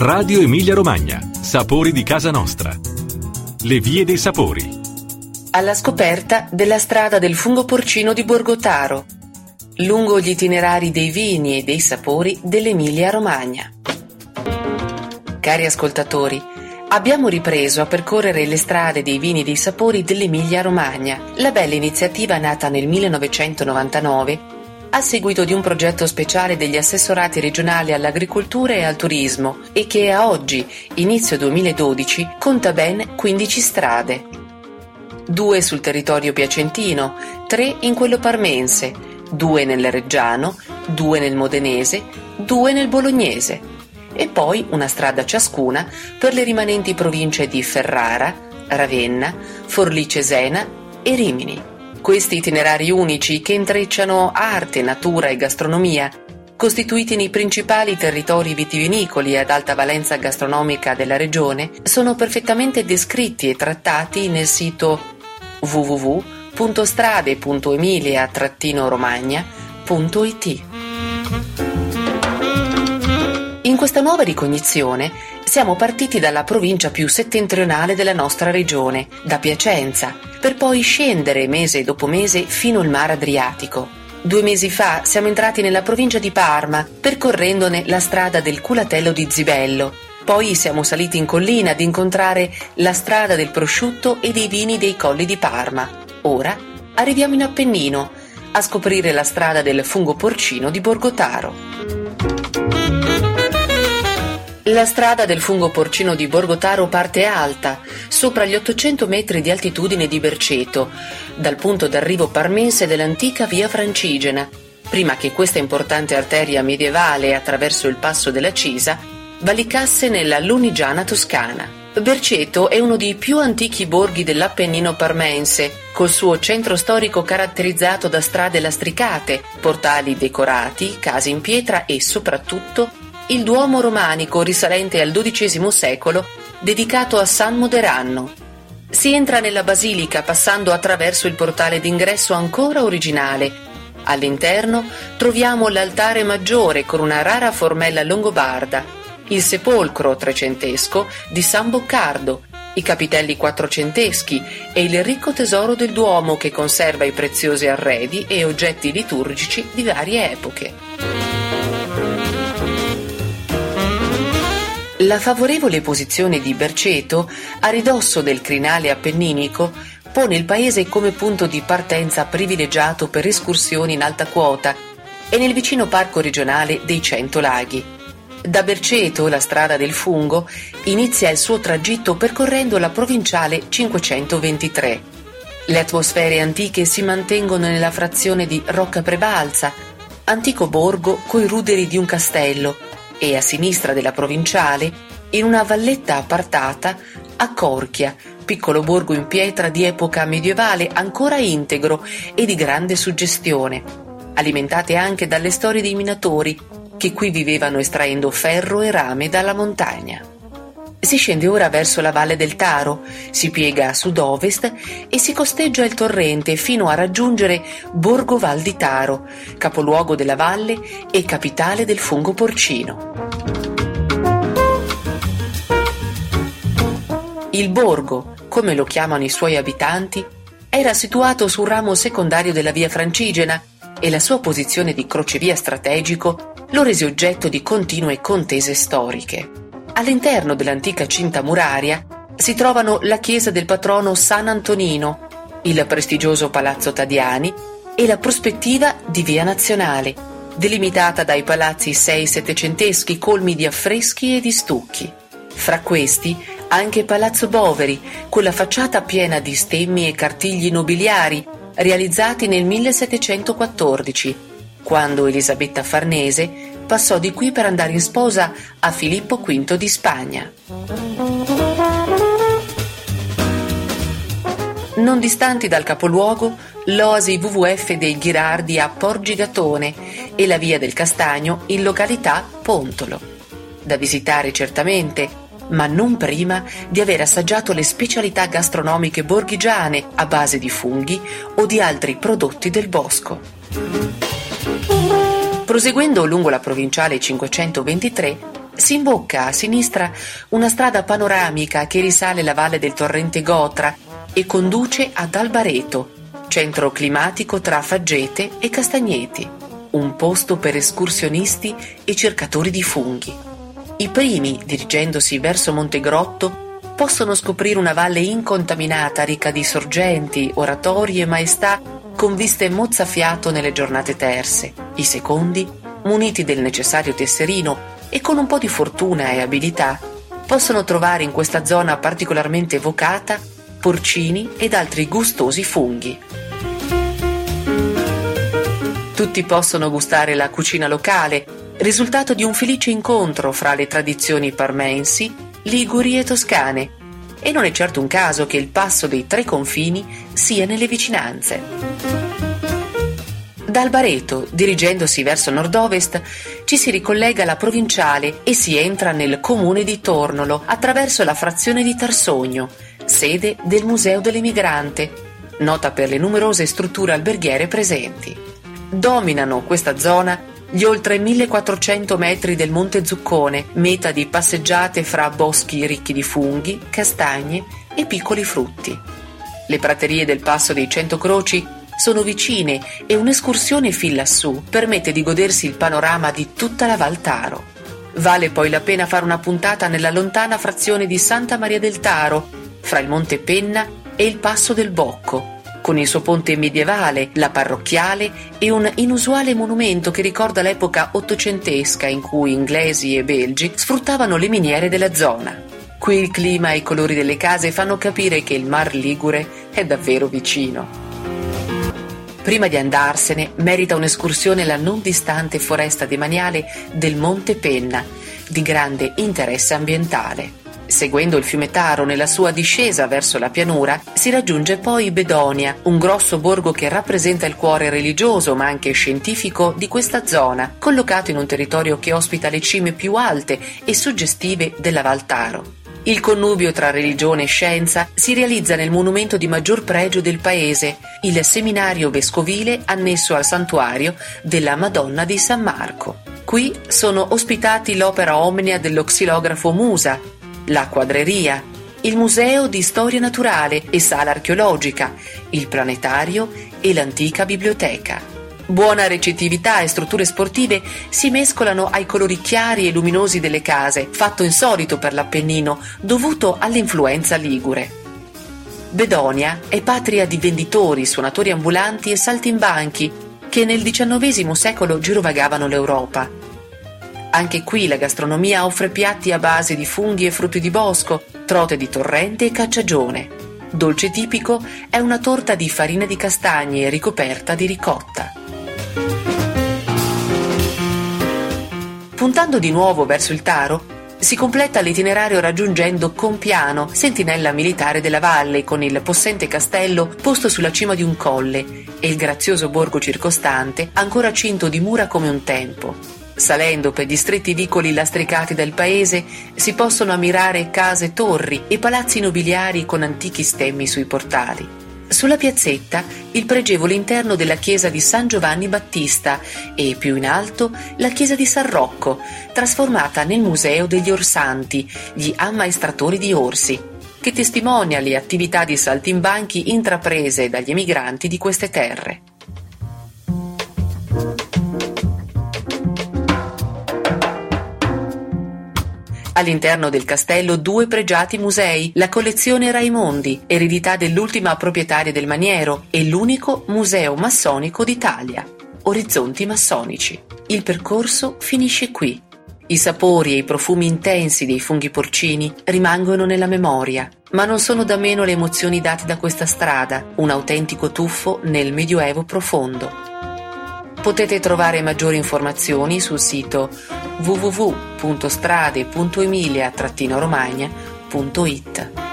Radio Emilia Romagna. Sapori di casa nostra. Le vie dei sapori. Alla scoperta della strada del fungo porcino di Borgotaro, lungo gli itinerari dei vini e dei sapori dell'Emilia Romagna. Cari ascoltatori, abbiamo ripreso a percorrere le strade dei vini e dei sapori dell'Emilia Romagna, la bella iniziativa nata nel 1999 a seguito di un progetto speciale degli assessorati regionali all'agricoltura e al turismo e che a oggi, inizio 2012, conta ben 15 strade. Due sul territorio piacentino, tre in quello parmense, due nel reggiano, due nel modenese, due nel bolognese e poi una strada ciascuna per le rimanenti province di Ferrara, Ravenna, Forlì Cesena e Rimini. Questi itinerari unici che intrecciano arte, natura e gastronomia, costituiti nei principali territori vitivinicoli ad alta valenza gastronomica della regione, sono perfettamente descritti e trattati nel sito www.strade.emilia-romagna.it. In questa nuova ricognizione siamo partiti dalla provincia più settentrionale della nostra regione, da Piacenza, per poi scendere mese dopo mese fino al mare Adriatico. Due mesi fa siamo entrati nella provincia di Parma, percorrendone la strada del culatello di Zibello. Poi siamo saliti in collina ad incontrare la strada del prosciutto e dei vini dei colli di Parma. Ora arriviamo in Appennino a scoprire la strada del fungo porcino di Borgotaro. La strada del fungo porcino di Borgotaro parte alta, sopra gli 800 metri di altitudine di Berceto, dal punto d'arrivo parmense dell'antica via Francigena, prima che questa importante arteria medievale attraverso il passo della Cisa valicasse nella Lunigiana toscana. Berceto è uno dei più antichi borghi dell'Appennino parmense, col suo centro storico caratterizzato da strade lastricate, portali decorati, case in pietra e soprattutto il Duomo romanico risalente al XII secolo dedicato a San Moderanno. Si entra nella basilica passando attraverso il portale d'ingresso ancora originale. All'interno troviamo l'altare maggiore con una rara formella longobarda, il sepolcro trecentesco di San Boccardo, i capitelli quattrocenteschi e il ricco tesoro del Duomo che conserva i preziosi arredi e oggetti liturgici di varie epoche. La favorevole posizione di Berceto, a ridosso del crinale appenninico, pone il paese come punto di partenza privilegiato per escursioni in alta quota e nel vicino parco regionale dei Cento Laghi. Da Berceto, la strada del fungo, inizia il suo tragitto percorrendo la provinciale 523. Le atmosfere antiche si mantengono nella frazione di Rocca Prebalza, antico borgo coi ruderi di un castello, e a sinistra della provinciale, in una valletta appartata, a Corchia, piccolo borgo in pietra di epoca medievale ancora integro e di grande suggestione, alimentate anche dalle storie dei minatori che qui vivevano estraendo ferro e rame dalla montagna. Si scende ora verso la valle del Taro, si piega a sud-ovest e si costeggia il torrente fino a raggiungere Borgo Val di Taro, capoluogo della valle e capitale del fungo porcino. Il borgo, come lo chiamano i suoi abitanti, era situato sul ramo secondario della via Francigena e la sua posizione di crocevia strategico lo rese oggetto di continue contese storiche. All'interno dell'antica cinta muraria si trovano la chiesa del patrono San Antonino, il prestigioso palazzo Tadiani e la prospettiva di Via Nazionale, delimitata dai palazzi sei settecenteschi colmi di affreschi e di stucchi. Fra questi anche Palazzo Boveri, con la facciata piena di stemmi e cartigli nobiliari realizzati nel 1714, quando Elisabetta Farnese passò di qui per andare in sposa a Filippo V di Spagna. Non distanti dal capoluogo, l'oasi WWF dei Ghirardi a Porgigatone e la via del Castagno in località Pontolo. Da visitare certamente, ma non prima di aver assaggiato le specialità gastronomiche borghigiane a base di funghi o di altri prodotti del bosco. Proseguendo lungo la provinciale 523, Si imbocca a sinistra una strada panoramica che risale la valle del torrente Gotra e conduce ad Albareto, centro climatico tra Faggete e Castagneti, un posto per escursionisti e cercatori di funghi. I primi, dirigendosi verso Montegrotto, possono scoprire una valle incontaminata ricca di sorgenti, oratori e maestà con viste mozzafiato nelle giornate terse. I secondi, muniti del necessario tesserino e con un po' di fortuna e abilità, possono trovare in questa zona particolarmente evocata porcini ed altri gustosi funghi. Tutti possono gustare la cucina locale, risultato di un felice incontro fra le tradizioni parmensi, liguri e toscane, e non è certo un caso che il passo dei tre confini sia nelle vicinanze. Da Albareto, dirigendosi verso nord-ovest, ci si ricollega alla provinciale e si entra nel comune di Tornolo attraverso la frazione di Tarsogno, sede del Museo dell'Emigrante, nota per le numerose strutture alberghiere presenti dominano questa zona gli oltre 1400 metri del Monte Zuccone, meta di passeggiate fra boschi ricchi di funghi, castagne e piccoli frutti. Le praterie del Passo dei Cento Croci sono vicine e un'escursione fin lassù permette di godersi il panorama di tutta la Val Taro. Vale poi la pena fare una puntata nella lontana frazione di Santa Maria del Taro, fra il Monte Penna e il Passo del Bocco, con il suo ponte medievale, la parrocchiale e un inusuale monumento che ricorda l'epoca ottocentesca in cui inglesi e belgi sfruttavano le miniere della zona. Qui il clima e i colori delle case fanno capire che il Mar Ligure è davvero vicino. Prima di andarsene, merita un'escursione alla non distante foresta demaniale del Monte Penna, di grande interesse ambientale. Seguendo il fiume Taro nella sua discesa verso la pianura, si raggiunge poi Bedonia, un grosso borgo che rappresenta il cuore religioso ma anche scientifico di questa zona, collocato in un territorio che ospita le cime più alte e suggestive della Val Taro. Il connubio tra religione e scienza si realizza nel monumento di maggior pregio del paese, il seminario vescovile annesso al santuario della Madonna di San Marco. Qui sono ospitati l'opera omnia dello xilografo Musa, la quadreria, il Museo di Storia Naturale e Sala Archeologica, il Planetario e l'antica biblioteca. Buona recettività e strutture sportive si mescolano ai colori chiari e luminosi delle case, fatto insolito per l'Appennino, dovuto all'influenza ligure. Bedonia è patria di venditori, suonatori ambulanti e saltimbanchi che nel XIX secolo girovagavano l'Europa. Anche qui la gastronomia offre piatti a base di funghi e frutti di bosco, trote di torrente e cacciagione. Dolce tipico è una torta di farina di castagne ricoperta di ricotta. Puntando di nuovo verso il Taro, si completa l'itinerario raggiungendo Compiano, sentinella militare della valle, con il possente castello posto sulla cima di un colle e il grazioso borgo circostante, ancora cinto di mura come un tempo. Salendo per gli stretti vicoli lastricati del paese si possono ammirare case torri e palazzi nobiliari con antichi stemmi sui portali. Sulla piazzetta il pregevole interno della chiesa di San Giovanni Battista e più in alto la chiesa di San Rocco, trasformata nel Museo degli Orsanti, gli ammaestratori di orsi, che testimonia le attività di saltimbanchi intraprese dagli emigranti di queste terre. All'interno del castello due pregiati musei, la collezione Raimondi, eredità dell'ultima proprietaria del maniero, e l'unico museo massonico d'Italia, Orizzonti Massonici. Il percorso finisce qui. I sapori e i profumi intensi dei funghi porcini rimangono nella memoria, ma non sono da meno le emozioni date da questa strada, un autentico tuffo nel Medioevo profondo. Potete trovare maggiori informazioni sul sito www.strade.emilia-romagna.it.